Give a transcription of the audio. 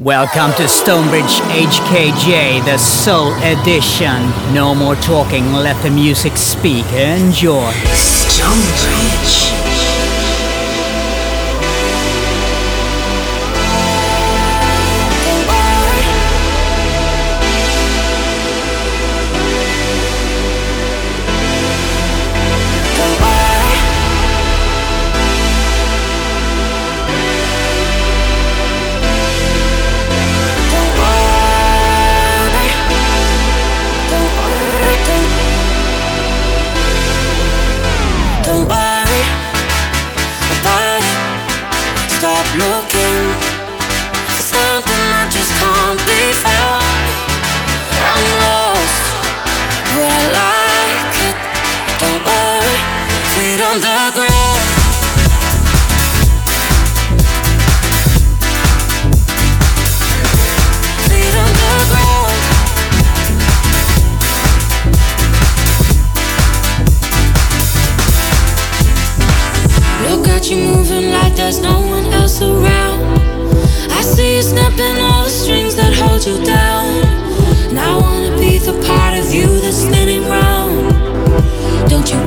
Welcome to Stonebridge HKJ, the Soul Edition. No more talking, let the music speak. Enjoy. Stonebridge. Looking for something that just can't be found. I'm lost, but I like it. Don't worry. Look at you moving like there's no one else around. See all the strings that hold you down.